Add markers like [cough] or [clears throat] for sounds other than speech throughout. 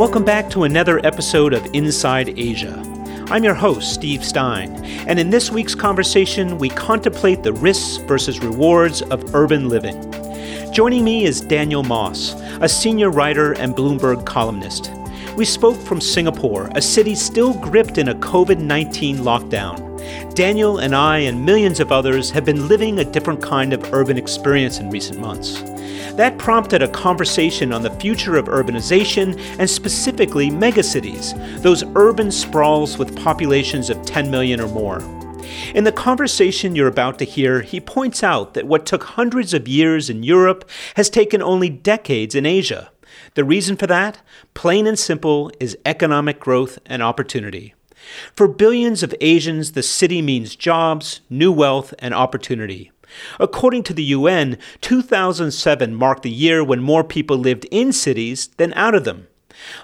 Welcome back to another episode of Inside Asia. I'm your host, Steve Stein, and in this week's conversation, we contemplate the risks versus rewards of urban living. Joining me is Daniel Moss, a senior writer and Bloomberg columnist. We spoke from Singapore, a city still gripped in a COVID 19 lockdown. Daniel and I and millions of others have been living a different kind of urban experience in recent months. That prompted a conversation on the future of urbanization and specifically megacities, those urban sprawls with populations of 10 million or more. In the conversation you're about to hear, he points out that what took hundreds of years in Europe has taken only decades in Asia. The reason for that, plain and simple, is economic growth and opportunity. For billions of Asians, the city means jobs, new wealth, and opportunity. According to the UN, 2007 marked the year when more people lived in cities than out of them.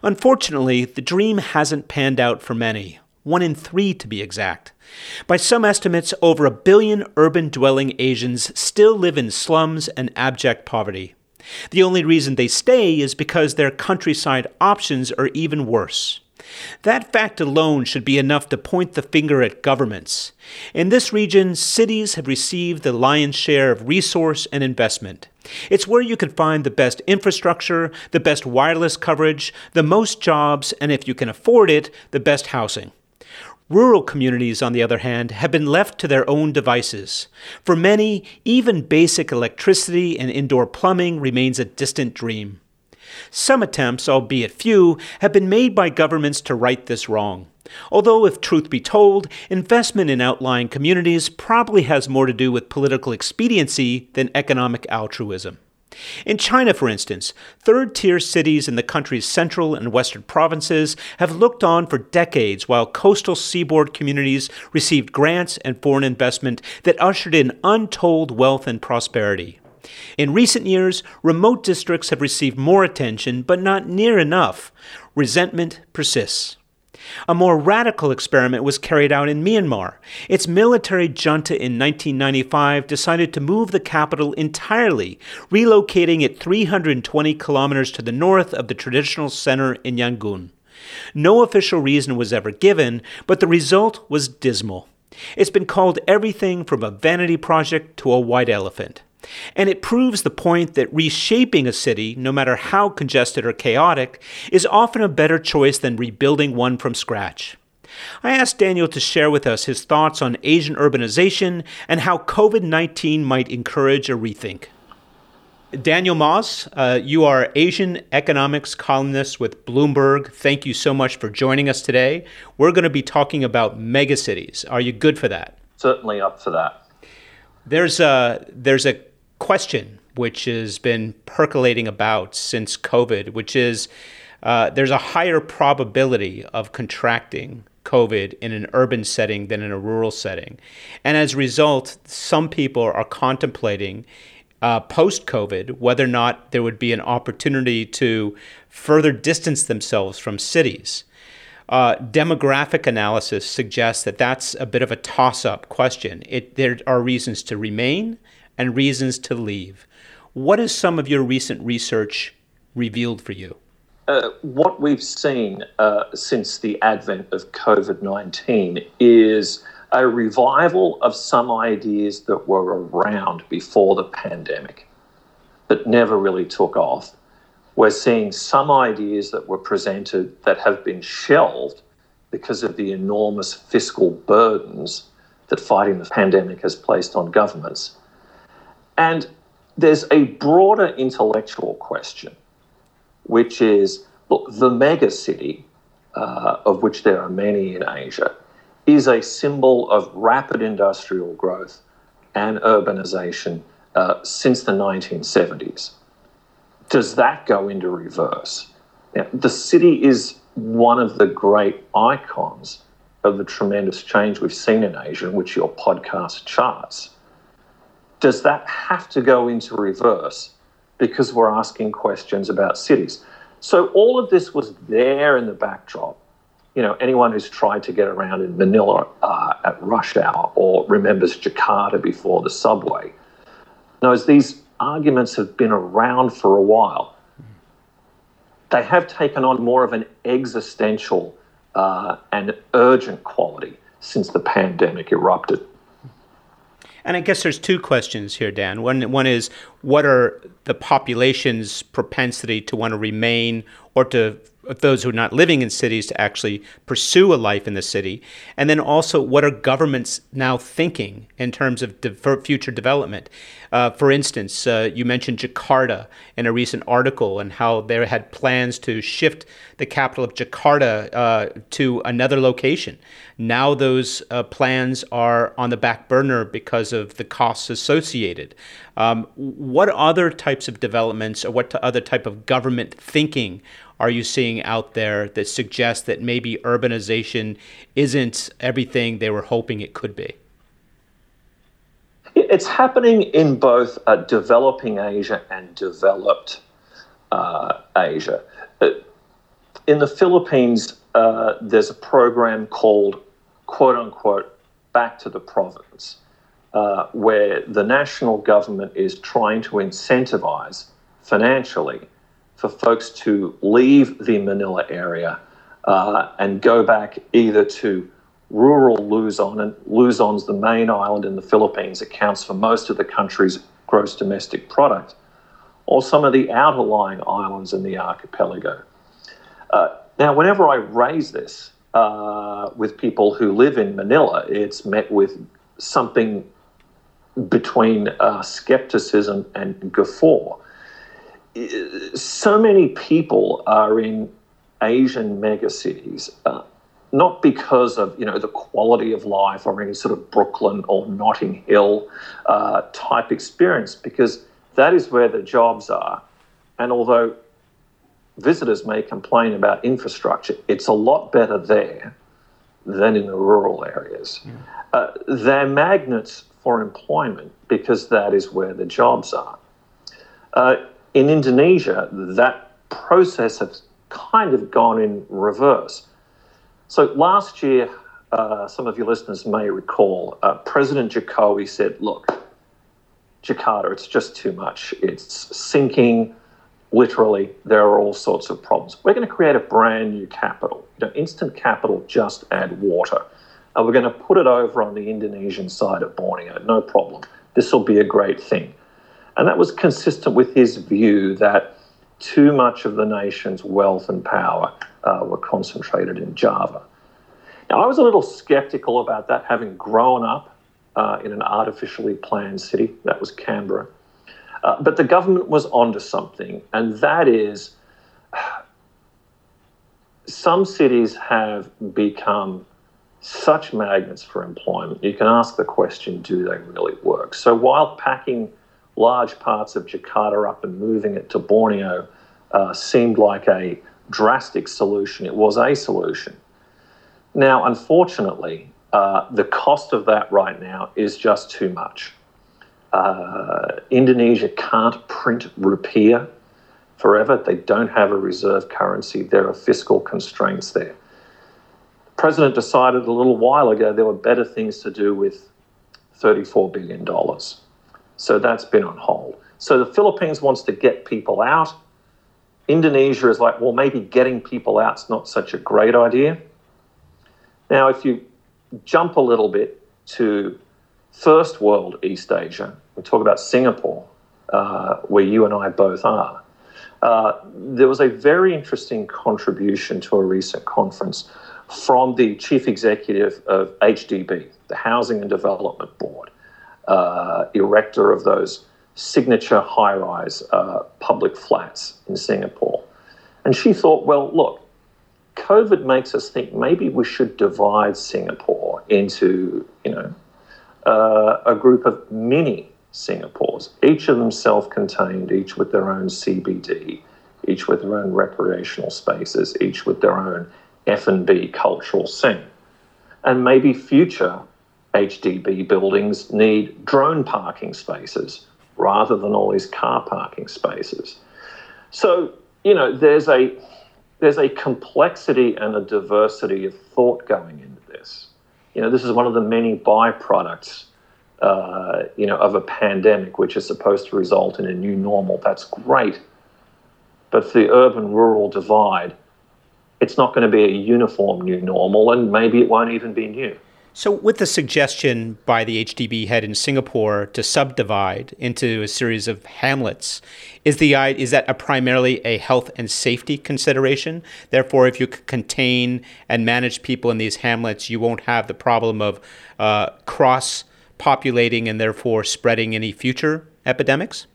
Unfortunately, the dream hasn't panned out for many, one in three to be exact. By some estimates, over a billion urban dwelling Asians still live in slums and abject poverty. The only reason they stay is because their countryside options are even worse. That fact alone should be enough to point the finger at governments. In this region, cities have received the lion's share of resource and investment. It's where you can find the best infrastructure, the best wireless coverage, the most jobs, and if you can afford it, the best housing. Rural communities, on the other hand, have been left to their own devices. For many, even basic electricity and indoor plumbing remains a distant dream. Some attempts, albeit few, have been made by governments to right this wrong. Although, if truth be told, investment in outlying communities probably has more to do with political expediency than economic altruism. In China, for instance, third tier cities in the country's central and western provinces have looked on for decades while coastal seaboard communities received grants and foreign investment that ushered in untold wealth and prosperity. In recent years, remote districts have received more attention, but not near enough. Resentment persists. A more radical experiment was carried out in Myanmar. Its military junta in 1995 decided to move the capital entirely, relocating it 320 kilometers to the north of the traditional center in Yangon. No official reason was ever given, but the result was dismal. It's been called everything from a vanity project to a white elephant. And it proves the point that reshaping a city, no matter how congested or chaotic, is often a better choice than rebuilding one from scratch. I asked Daniel to share with us his thoughts on Asian urbanization and how COVID 19 might encourage a rethink. Daniel Moss, uh, you are Asian economics columnist with Bloomberg. Thank you so much for joining us today. We're going to be talking about megacities. Are you good for that? Certainly up for that. There's a there's a question which has been percolating about since COVID, which is uh, there's a higher probability of contracting COVID in an urban setting than in a rural setting. And as a result, some people are contemplating uh, post COVID whether or not there would be an opportunity to further distance themselves from cities. Uh, demographic analysis suggests that that's a bit of a toss up question. It, there are reasons to remain and reasons to leave. What has some of your recent research revealed for you? Uh, what we've seen uh, since the advent of COVID 19 is a revival of some ideas that were around before the pandemic but never really took off. We're seeing some ideas that were presented that have been shelved because of the enormous fiscal burdens that fighting the pandemic has placed on governments. And there's a broader intellectual question, which is look, the mega city, uh, of which there are many in Asia, is a symbol of rapid industrial growth and urbanization uh, since the 1970s. Does that go into reverse? Now, the city is one of the great icons of the tremendous change we've seen in Asia, which your podcast charts does that have to go into reverse because we're asking questions about cities? So all of this was there in the backdrop. You know, anyone who's tried to get around in Manila uh, at rush hour or remembers Jakarta before the subway knows these arguments have been around for a while. they have taken on more of an existential uh, and urgent quality since the pandemic erupted. And I guess there's two questions here, Dan. One, one is what are the population's propensity to want to remain or to those who are not living in cities to actually pursue a life in the city? And then also, what are governments now thinking in terms of de- future development? Uh, for instance, uh, you mentioned Jakarta in a recent article and how they had plans to shift the capital of Jakarta uh, to another location. Now those uh, plans are on the back burner because of the costs associated. Um, what other types of developments or what other type of government thinking are you seeing out there that suggests that maybe urbanization isn't everything they were hoping it could be? It's happening in both uh, developing Asia and developed uh, Asia. Uh, in the Philippines, uh, there's a program called quote unquote back to the province, uh, where the national government is trying to incentivize financially for folks to leave the Manila area uh, and go back either to rural Luzon, and Luzon's the main island in the Philippines, accounts for most of the country's gross domestic product, or some of the outerlying islands in the archipelago. Uh, now, whenever I raise this uh, with people who live in Manila, it's met with something between uh, skepticism and guffaw so many people are in Asian megacities, uh, not because of you know the quality of life or any sort of Brooklyn or Notting Hill uh, type experience, because that is where the jobs are. And although visitors may complain about infrastructure, it's a lot better there than in the rural areas. Yeah. Uh, they're magnets for employment because that is where the jobs are. In Indonesia, that process has kind of gone in reverse. So last year, uh, some of your listeners may recall, uh, President Jokowi said, look, Jakarta, it's just too much. It's sinking. Literally, there are all sorts of problems. We're going to create a brand new capital. You know, instant capital, just add water. And we're going to put it over on the Indonesian side of Borneo. No problem. This will be a great thing. And that was consistent with his view that too much of the nation's wealth and power uh, were concentrated in Java. Now, I was a little skeptical about that, having grown up uh, in an artificially planned city. That was Canberra. Uh, but the government was onto something, and that is [sighs] some cities have become such magnets for employment. You can ask the question do they really work? So while packing large parts of Jakarta up and moving it to Borneo uh, seemed like a drastic solution. It was a solution. Now, unfortunately, uh, the cost of that right now is just too much. Uh, Indonesia can't print rupiah forever. They don't have a reserve currency. There are fiscal constraints there. The president decided a little while ago there were better things to do with $34 billion. So that's been on hold. So the Philippines wants to get people out. Indonesia is like, well, maybe getting people out is not such a great idea. Now, if you jump a little bit to first world East Asia, we talk about Singapore, uh, where you and I both are. Uh, there was a very interesting contribution to a recent conference from the chief executive of HDB, the Housing and Development Board uh, erector of those signature high rise uh, public flats in Singapore. And she thought, well, look, COVID makes us think maybe we should divide Singapore into, you know, uh, a group of mini Singapores, each of them self contained, each with their own CBD, each with their own recreational spaces, each with their own F&B cultural scene. And maybe future HDB buildings need drone parking spaces rather than all these car parking spaces. So, you know, there's a there's a complexity and a diversity of thought going into this. You know, this is one of the many byproducts, uh, you know, of a pandemic, which is supposed to result in a new normal. That's great. But for the urban rural divide, it's not going to be a uniform new normal, and maybe it won't even be new. So, with the suggestion by the HDB head in Singapore to subdivide into a series of hamlets, is the is that a primarily a health and safety consideration? Therefore, if you contain and manage people in these hamlets, you won't have the problem of uh, cross populating and therefore spreading any future epidemics.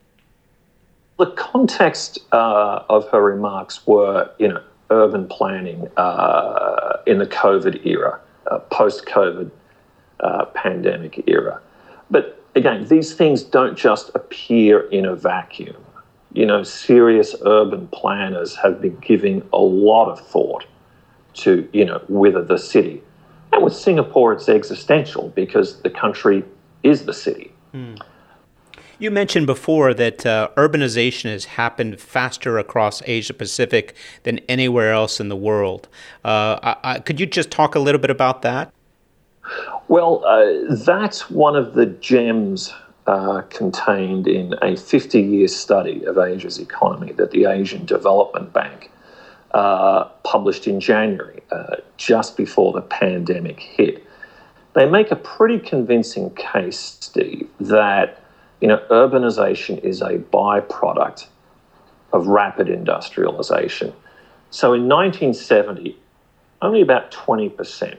The context uh, of her remarks were, you know, urban planning uh, in the COVID era uh, post COVID uh, pandemic era. But again, these things don't just appear in a vacuum. You know, serious urban planners have been giving a lot of thought to, you know, whether the city. And with Singapore, it's existential because the country is the city. Hmm. You mentioned before that uh, urbanization has happened faster across Asia Pacific than anywhere else in the world. Uh, I, I, could you just talk a little bit about that? Well, uh, that's one of the gems uh, contained in a 50 year study of Asia's economy that the Asian Development Bank uh, published in January, uh, just before the pandemic hit. They make a pretty convincing case, Steve, that you know, urbanization is a byproduct of rapid industrialization. So in 1970, only about 20%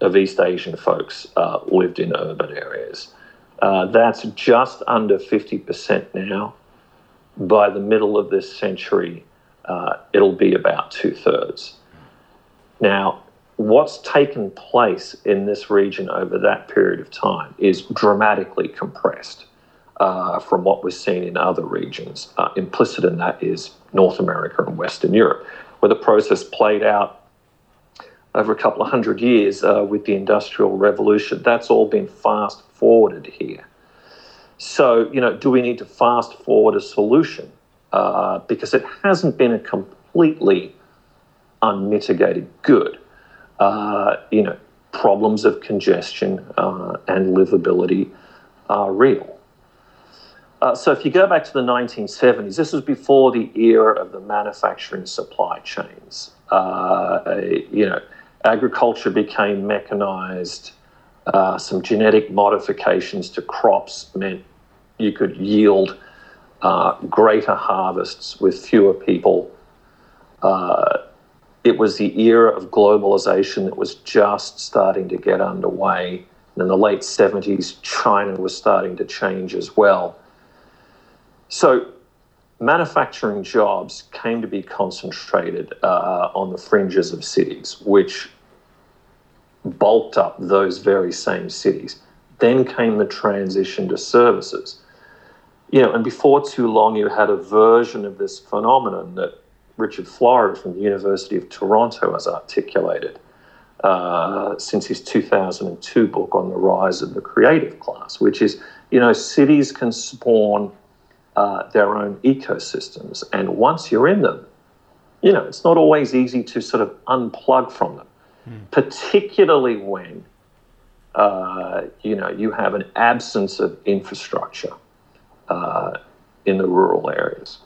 of East Asian folks uh, lived in urban areas. Uh, that's just under 50% now. By the middle of this century, uh, it'll be about two thirds. Now, what's taken place in this region over that period of time is dramatically compressed uh, from what was seen in other regions. Uh, implicit in that is North America and Western Europe, where the process played out over a couple of hundred years uh, with the Industrial Revolution. That's all been fast forwarded here. So, you know, do we need to fast forward a solution? Uh, because it hasn't been a completely unmitigated good. Uh, you know, problems of congestion uh, and livability are real. Uh, so if you go back to the 1970s, this was before the era of the manufacturing supply chains. Uh, you know, agriculture became mechanized. Uh, some genetic modifications to crops meant you could yield uh, greater harvests with fewer people. Uh, it was the era of globalization that was just starting to get underway. And in the late 70s, China was starting to change as well. So, manufacturing jobs came to be concentrated uh, on the fringes of cities, which bulked up those very same cities. Then came the transition to services. You know, and before too long, you had a version of this phenomenon that Richard Florida from the University of Toronto has articulated uh, since his 2002 book on the rise of the creative class, which is, you know, cities can spawn uh, their own ecosystems. And once you're in them, you know, it's not always easy to sort of unplug from them, mm. particularly when, uh, you know, you have an absence of infrastructure uh, in the rural areas.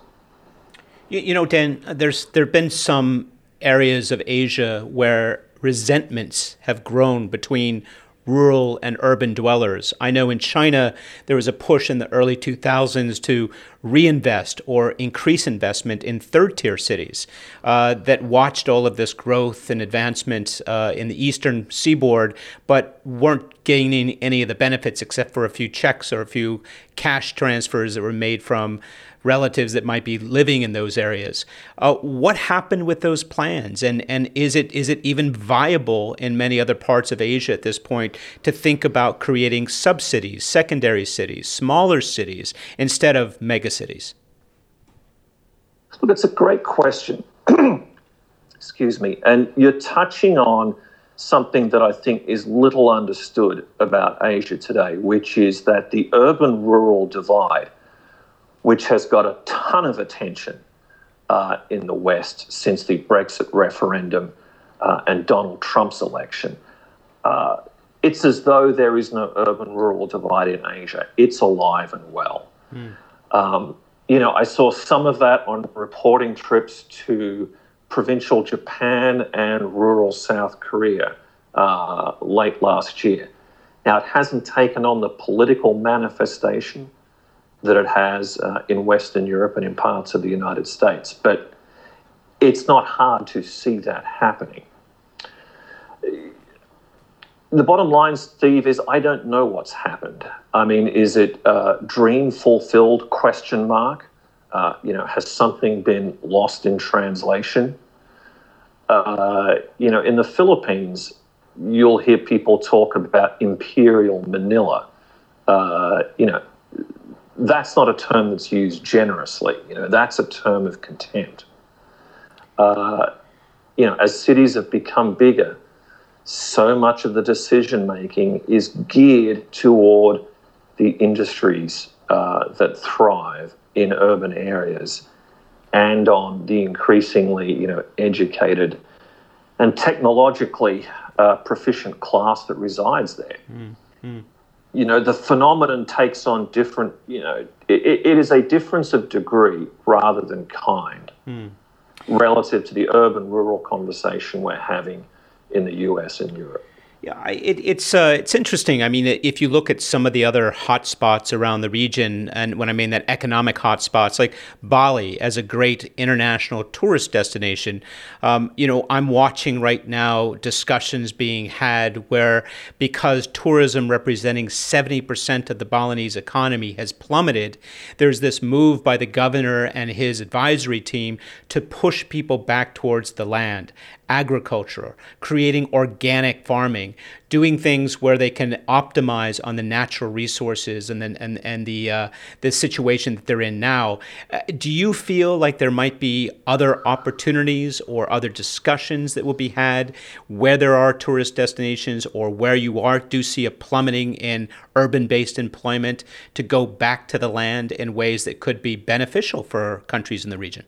You, you know, Dan, there's there have been some areas of Asia where resentments have grown between rural and urban dwellers. I know in China there was a push in the early 2000s to reinvest or increase investment in third tier cities uh, that watched all of this growth and advancement uh, in the eastern seaboard, but weren't gaining any of the benefits except for a few checks or a few cash transfers that were made from relatives that might be living in those areas. Uh, what happened with those plans, and and is it is it even viable in many other parts of Asia at this point to think about creating sub cities, secondary cities, smaller cities instead of megacities? Look, it's a great question. [clears throat] Excuse me, and you're touching on something that I think is little understood about Asia today, which is that the urban rural divide which has got a ton of attention uh, in the West since the Brexit referendum uh, and Donald Trump's election. Uh, it's as though there is no urban rural divide in Asia. It's alive and well. Mm. Um, you know, I saw some of that on reporting trips to provincial Japan and rural South Korea uh, late last year. Now, it hasn't taken on the political manifestation that it has uh, in Western Europe and in parts of the United States, but it's not hard to see that happening. The bottom line, Steve, is I don't know what's happened. I mean, is it uh, dream fulfilled? Question mark. Uh, you know, has something been lost in translation? Uh, you know, in the Philippines, you'll hear people talk about imperial Manila. Uh, you know, that's not a term that's used generously. You know, that's a term of contempt. Uh, you know, as cities have become bigger, so much of the decision making is geared toward the industries uh, that thrive in urban areas and on the increasingly, you know, educated and technologically uh, proficient class that resides there. Mm-hmm. You know, the phenomenon takes on different, you know, it, it is a difference of degree rather than kind mm. relative to the urban rural conversation we're having in the US and Europe. Yeah, it, it's uh, it's interesting. I mean, if you look at some of the other hotspots around the region, and when I mean that economic hotspots, like Bali as a great international tourist destination, um, you know, I'm watching right now discussions being had where because tourism representing 70% of the Balinese economy has plummeted, there's this move by the governor and his advisory team to push people back towards the land agriculture, creating organic farming, doing things where they can optimize on the natural resources and then and and the uh, the situation that they're in now. Uh, do you feel like there might be other opportunities or other discussions that will be had where there are tourist destinations or where you are do see a plummeting in urban-based employment to go back to the land in ways that could be beneficial for countries in the region?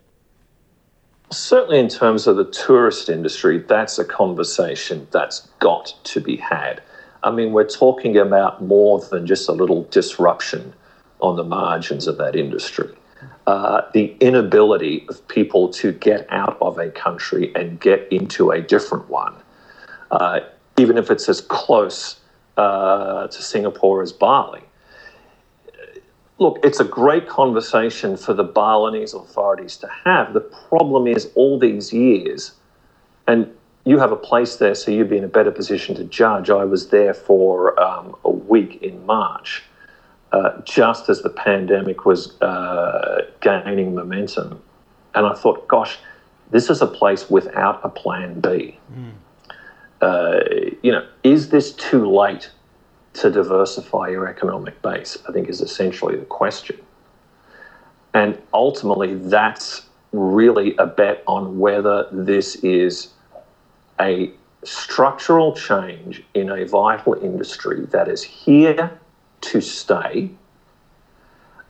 Certainly, in terms of the tourist industry, that's a conversation that's got to be had. I mean, we're talking about more than just a little disruption on the margins of that industry. Uh, the inability of people to get out of a country and get into a different one, uh, even if it's as close uh, to Singapore as Bali, look, it's a great conversation for the Balinese authorities to have. The problem is, all these years, and you have a place there, so you'd be in a better position to judge. I was there for um, a week in March, uh, just as the pandemic was uh, gaining momentum. And I thought, gosh, this is a place without a plan B. Mm. Uh, you know, is this too late to diversify your economic base, I think is essentially the question. And ultimately, that's really a bet on whether this is a structural change in a vital industry that is here to stay,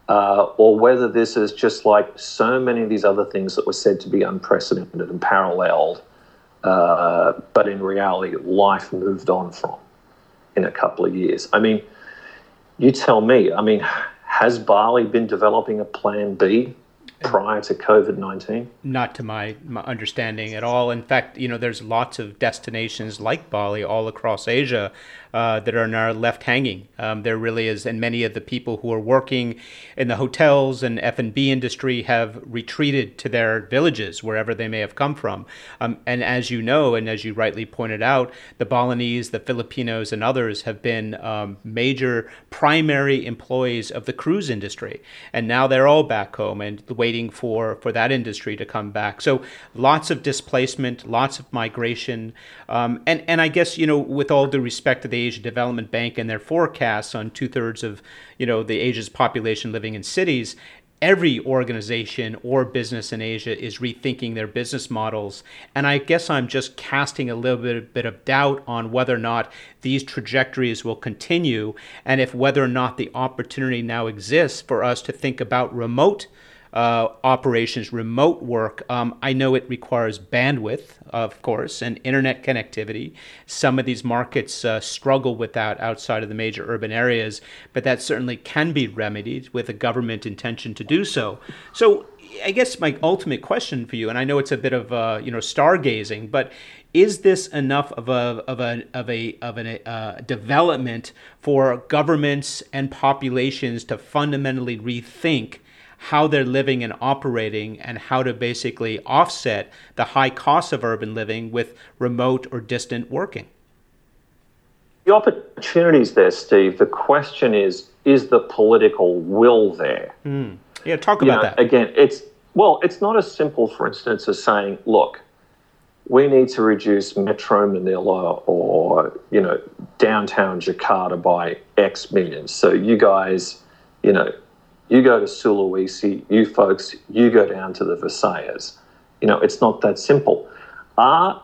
uh, or whether this is just like so many of these other things that were said to be unprecedented and paralleled, uh, but in reality, life moved on from in a couple of years. I mean, you tell me. I mean, has Bali been developing a plan B prior to COVID 19? Not to my, my, understanding at all. In fact, you know, there's lots of destinations like Bali all across Asia uh, that are now left hanging. Um, there really is, and many of the people who are working in the hotels and F and B industry have retreated to their villages wherever they may have come from. Um, and as you know, and as you rightly pointed out, the Balinese, the Filipinos, and others have been um, major primary employees of the cruise industry, and now they're all back home and waiting for for that industry to come back. So lots of displacement, lots of migration, um, and and I guess you know, with all due respect to the Asia Development Bank and their forecasts on two thirds of you know the Asia's population living in cities, every organization or business in Asia is rethinking their business models. And I guess I'm just casting a little bit, bit of doubt on whether or not these trajectories will continue and if whether or not the opportunity now exists for us to think about remote uh, operations, remote work. Um, I know it requires bandwidth, of course, and internet connectivity. Some of these markets uh, struggle with that outside of the major urban areas, but that certainly can be remedied with a government intention to do so. So, I guess my ultimate question for you, and I know it's a bit of uh, you know stargazing, but is this enough of a of a of a of a uh, development for governments and populations to fundamentally rethink how they're living and operating and how to basically offset the high costs of urban living with remote or distant working? The opportunities there, Steve. The question is: Is the political will there? Mm. Yeah, talk about you know, that. Again, it's well, it's not as simple, for instance, as saying, "Look, we need to reduce Metro Manila or you know downtown Jakarta by X millions." So you guys, you know, you go to Sulawesi, you folks, you go down to the Visayas. You know, it's not that simple. Are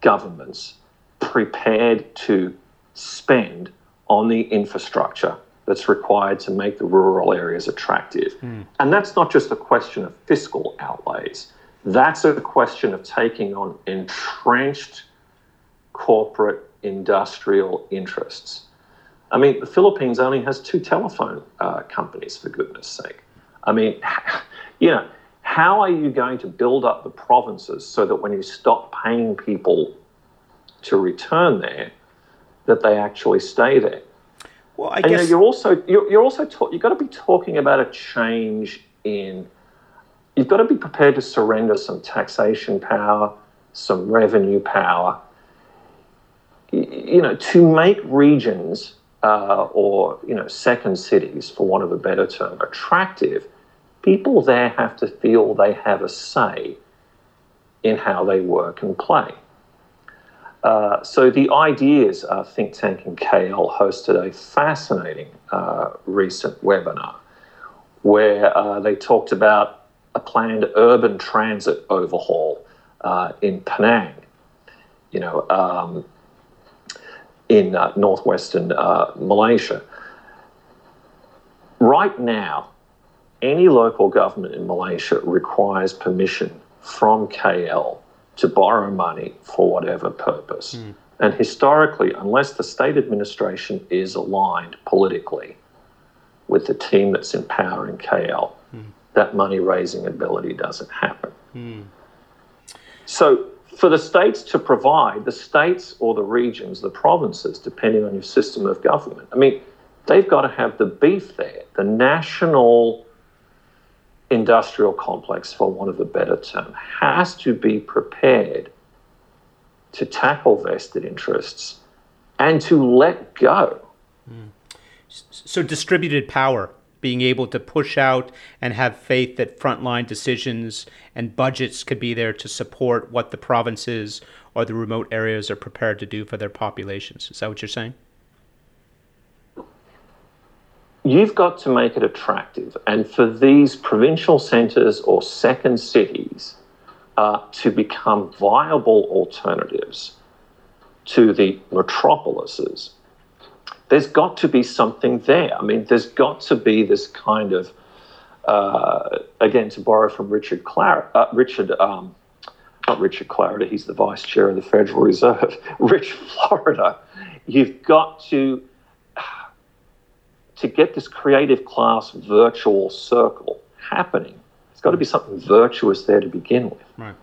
governments prepared to spend on the infrastructure that's required to make the rural areas attractive? Mm. And that's not just a question of fiscal outlays. That's a question of taking on entrenched corporate industrial interests. I mean, the Philippines only has two telephone uh, companies, for goodness sake. I mean, [laughs] you know, how are you going to build up the provinces so that when you stop paying people to return there, that they actually stay there? Well, I and guess you are also you're, you're also ta- you've got to be talking about a change in. You've got to be prepared to surrender some taxation power, some revenue power. You know, to make regions uh, or you know second cities, for want of a better term, attractive, people there have to feel they have a say in how they work and play. Uh, so the IDEAS uh, think tank in KL hosted a fascinating uh, recent webinar where uh, they talked about a planned urban transit overhaul uh, in Penang. You know, um, in uh, northwestern uh, Malaysia. Right now, any local government in Malaysia requires permission from KL to borrow money for whatever purpose. Mm. And historically, unless the state administration is aligned politically with the team that's in power in KL, mm. that money raising ability doesn't happen. Mm. So for the states to provide, the states or the regions, the provinces, depending on your system of government, I mean, they've got to have the beef there. The national industrial complex, for want of a better term, has to be prepared to tackle vested interests and to let go. Mm. So, distributed power being able to push out and have faith that frontline decisions and budgets could be there to support what the provinces or the remote areas are prepared to do for their populations. Is that what you're saying? You've got to make it attractive. And for these provincial centres or second cities uh, to become viable alternatives to the metropolises, there's got to be something there. I mean, there's got to be this kind of, uh, again, to borrow from Richard Clar- uh, Richard, um, not Richard Clarida, he's the vice chair of the Federal Reserve, [laughs] Rich Florida. You've got to to get this creative class virtual circle happening. It's got to be something virtuous there to begin with. Right.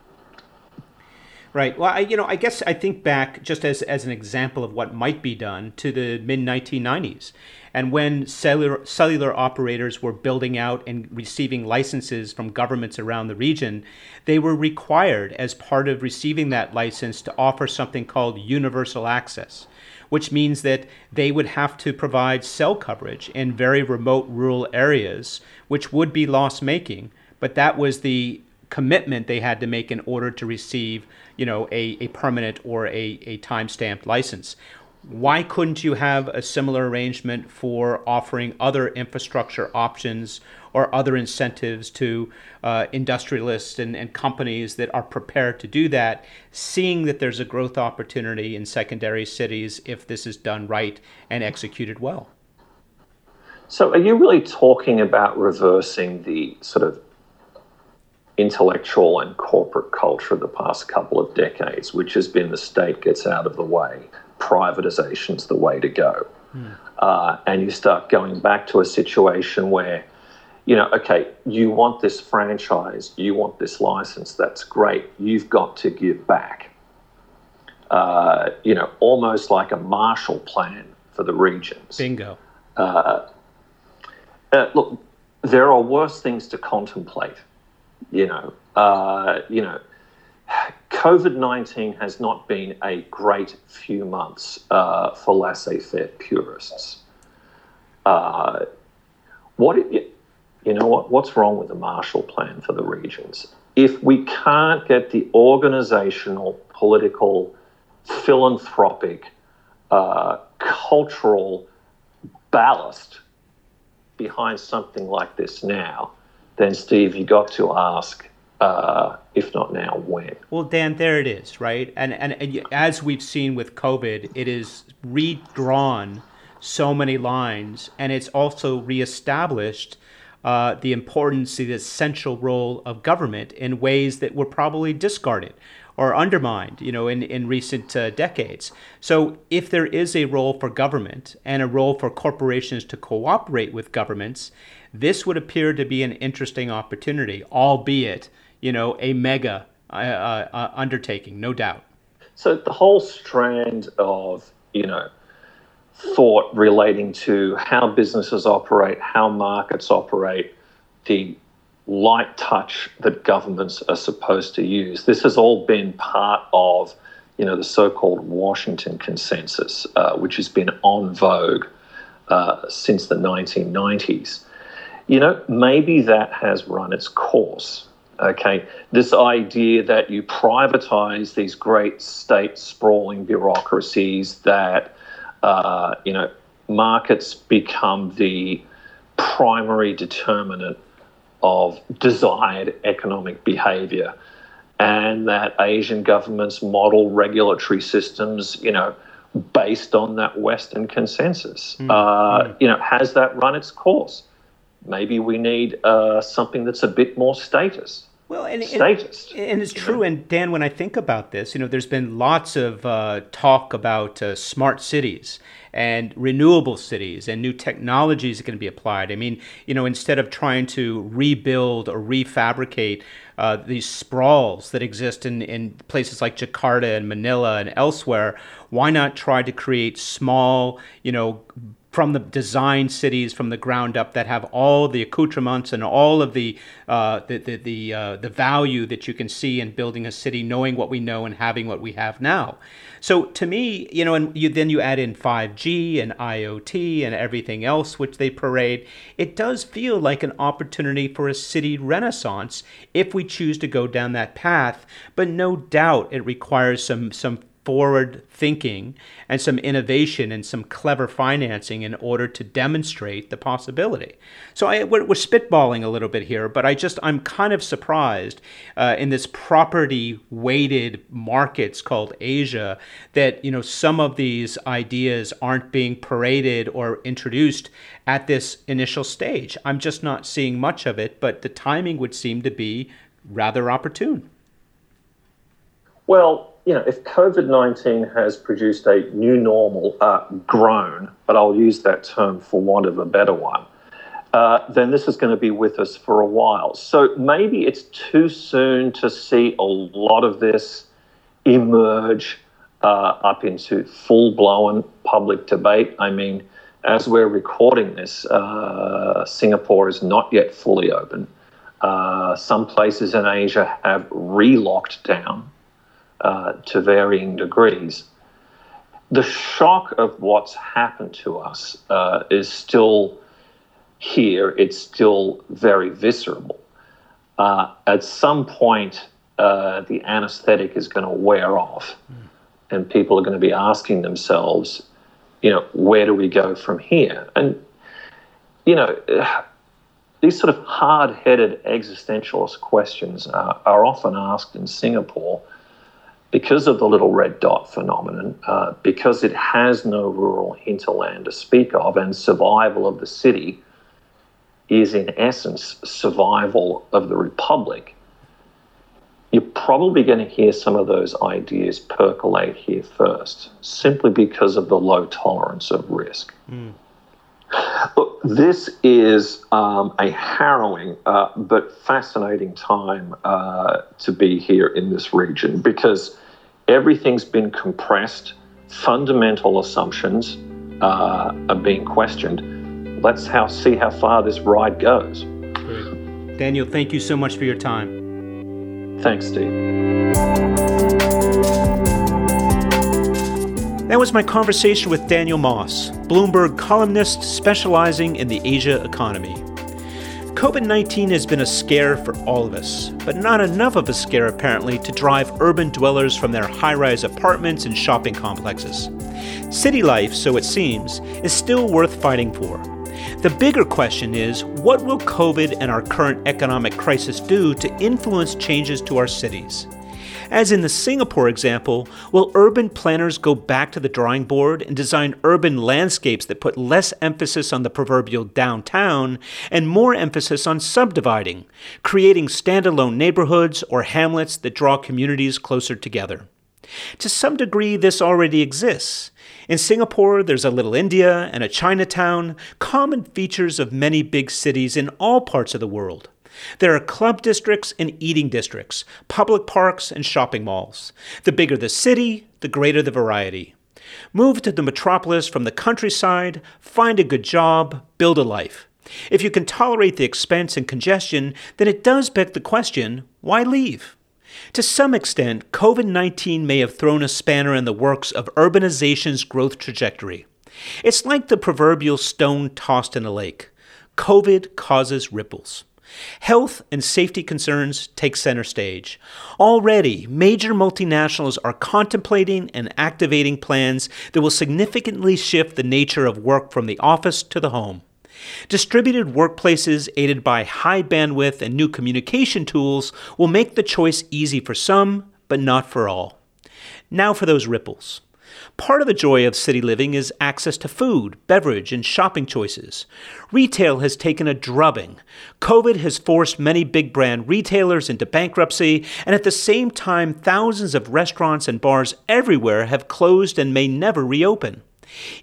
Right. Well, I, you know, I guess I think back just as, as an example of what might be done to the mid 1990s, and when cellular, cellular operators were building out and receiving licenses from governments around the region, they were required, as part of receiving that license, to offer something called universal access, which means that they would have to provide cell coverage in very remote rural areas, which would be loss making. But that was the commitment they had to make in order to receive, you know, a, a permanent or a, a time-stamped license. Why couldn't you have a similar arrangement for offering other infrastructure options or other incentives to uh, industrialists and, and companies that are prepared to do that, seeing that there's a growth opportunity in secondary cities if this is done right and executed well? So, are you really talking about reversing the sort of intellectual and corporate culture of the past couple of decades, which has been the state gets out of the way, privatization's the way to go? Mm. Uh, and you start going back to a situation where, you know, okay, you want this franchise, you want this license, that's great. You've got to give back. Uh, you know, almost like a Marshall Plan for the regions. Bingo. Uh, uh, look, there are worse things to contemplate. You know, uh, you know, COVID nineteen has not been a great few months uh, for laissez-faire purists. Uh, what you, you know what? What's wrong with the Marshall Plan for the regions? If we can't get the organizational, political, philanthropic, uh, cultural ballast behind something like this now, then Steve, you got to ask, uh, if not now, when? Well, Dan, there it is, right? And, and and as we've seen with COVID, it is redrawn so many lines, and it's also reestablished. Uh, the importance, the essential role of government in ways that were probably discarded or undermined, you know, in, in recent uh, decades. So if there is a role for government and a role for corporations to cooperate with governments, this would appear to be an interesting opportunity, albeit, you know, a mega uh, uh, uh undertaking, no doubt. So the whole strand of, you know, thought relating to how businesses operate, how markets operate, the light touch that governments are supposed to use. This has all been part of, you know, the so-called Washington Consensus, uh, which has been on vogue uh, since the 1990s. You know, maybe that has run its course. Okay, this idea that you privatize these great state sprawling bureaucracies, that uh, you know markets become the primary determinant of desired economic behavior and that Asian governments model regulatory systems, you know, based on that Western consensus. Mm. Uh, you know, has that run its course? Maybe we need uh, something that's a bit more status. Well, and, statist. And, and it's true. Know? And Dan, when I think about this, you know, there's been lots of uh, talk about uh, smart cities and renewable cities and new technologies that can be applied. I mean, you know, instead of trying to rebuild or refabricate uh, these sprawls that exist in, in places like Jakarta and Manila and elsewhere, why not try to create small, you know, from the design cities from the ground up that have all the accoutrements and all of the uh, the the the, uh, the value that you can see in building a city, knowing what we know and having what we have now. So to me, you know, and you, then you add in 5G and IoT and everything else which they parade. It does feel like an opportunity for a city renaissance if we choose to go down that path. But no doubt it requires some some forward thinking and some innovation and some clever financing in order to demonstrate the possibility. So I, we're, we're spitballing a little bit here, but I just I'm kind of surprised uh, in this property weighted markets called Asia that you know some of these ideas aren't being paraded or introduced at this initial stage. I'm just not seeing much of it, but the timing would seem to be rather opportune. Well, you know, if COVID 19 has produced a new normal uh, grown, but I'll use that term for want of a better one, uh, then this is going to be with us for a while. So maybe it's too soon to see a lot of this emerge uh, up into full blown public debate. I mean, as we're recording this, uh, Singapore is not yet fully open. Uh, some places in Asia have re locked down uh, to varying degrees. The shock of what's happened to us uh, is still here, it's still very visceral. Uh, at some point, uh, the anesthetic is going to wear off, mm. and people are going to be asking themselves, you know, where do we go from here? And, you know, [sighs] these sort of hard headed existentialist questions are often asked in Singapore because of the little red dot phenomenon, uh, because it has no rural hinterland to speak of, and survival of the city is, in essence, survival of the republic, you're probably going to hear some of those ideas percolate here first, simply because of the low tolerance of risk. Mm. Look, this is um, a harrowing uh, but fascinating time uh, to be here in this region because everything's been compressed, fundamental assumptions uh, are being questioned. Let's how, see how far this ride goes. Great. Daniel, thank you so much for your time. Thanks, Steve. That was my conversation with Daniel Moss, Bloomberg columnist specializing in the Asia economy. COVID 19 has been a scare for all of us, but not enough of a scare apparently to drive urban dwellers from their high rise apartments and shopping complexes. City life, so it seems, is still worth fighting for. The bigger question is what will COVID and our current economic crisis do to influence changes to our cities? As in the Singapore example, will urban planners go back to the drawing board and design urban landscapes that put less emphasis on the proverbial downtown and more emphasis on subdividing, creating standalone neighborhoods or hamlets that draw communities closer together? To some degree, this already exists. In Singapore, there's a Little India and a Chinatown, common features of many big cities in all parts of the world. There are club districts and eating districts, public parks, and shopping malls. The bigger the city, the greater the variety. Move to the metropolis from the countryside, find a good job, build a life. If you can tolerate the expense and congestion, then it does beg the question why leave? To some extent, COVID 19 may have thrown a spanner in the works of urbanization's growth trajectory. It's like the proverbial stone tossed in a lake. COVID causes ripples. Health and safety concerns take center stage. Already, major multinationals are contemplating and activating plans that will significantly shift the nature of work from the office to the home. Distributed workplaces aided by high bandwidth and new communication tools will make the choice easy for some, but not for all. Now for those ripples. Part of the joy of city living is access to food, beverage, and shopping choices. Retail has taken a drubbing. COVID has forced many big brand retailers into bankruptcy, and at the same time, thousands of restaurants and bars everywhere have closed and may never reopen.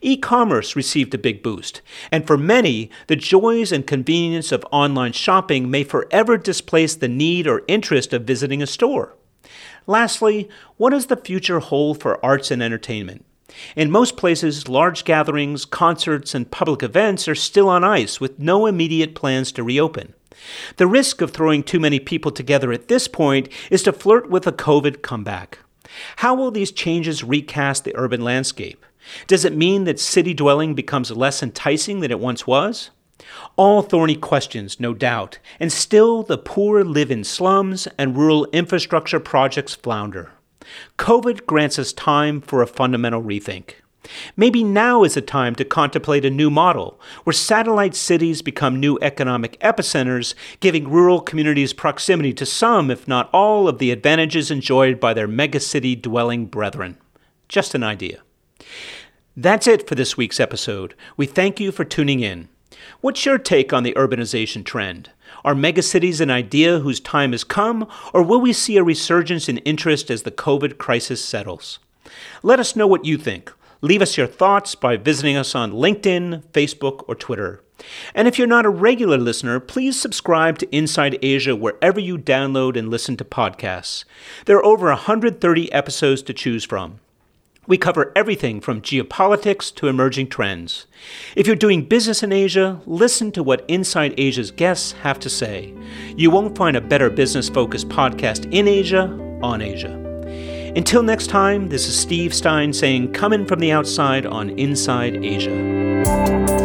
E commerce received a big boost, and for many, the joys and convenience of online shopping may forever displace the need or interest of visiting a store. Lastly, what does the future hold for arts and entertainment? In most places, large gatherings, concerts, and public events are still on ice with no immediate plans to reopen. The risk of throwing too many people together at this point is to flirt with a COVID comeback. How will these changes recast the urban landscape? Does it mean that city dwelling becomes less enticing than it once was? All thorny questions, no doubt, and still the poor live in slums and rural infrastructure projects flounder. COVID grants us time for a fundamental rethink. Maybe now is the time to contemplate a new model where satellite cities become new economic epicenters, giving rural communities proximity to some, if not all, of the advantages enjoyed by their megacity dwelling brethren. Just an idea. That's it for this week's episode. We thank you for tuning in. What's your take on the urbanization trend? Are megacities an idea whose time has come, or will we see a resurgence in interest as the COVID crisis settles? Let us know what you think. Leave us your thoughts by visiting us on LinkedIn, Facebook, or Twitter. And if you're not a regular listener, please subscribe to Inside Asia wherever you download and listen to podcasts. There are over 130 episodes to choose from. We cover everything from geopolitics to emerging trends. If you're doing business in Asia, listen to what Inside Asia's guests have to say. You won't find a better business focused podcast in Asia on Asia. Until next time, this is Steve Stein saying, Come in from the outside on Inside Asia.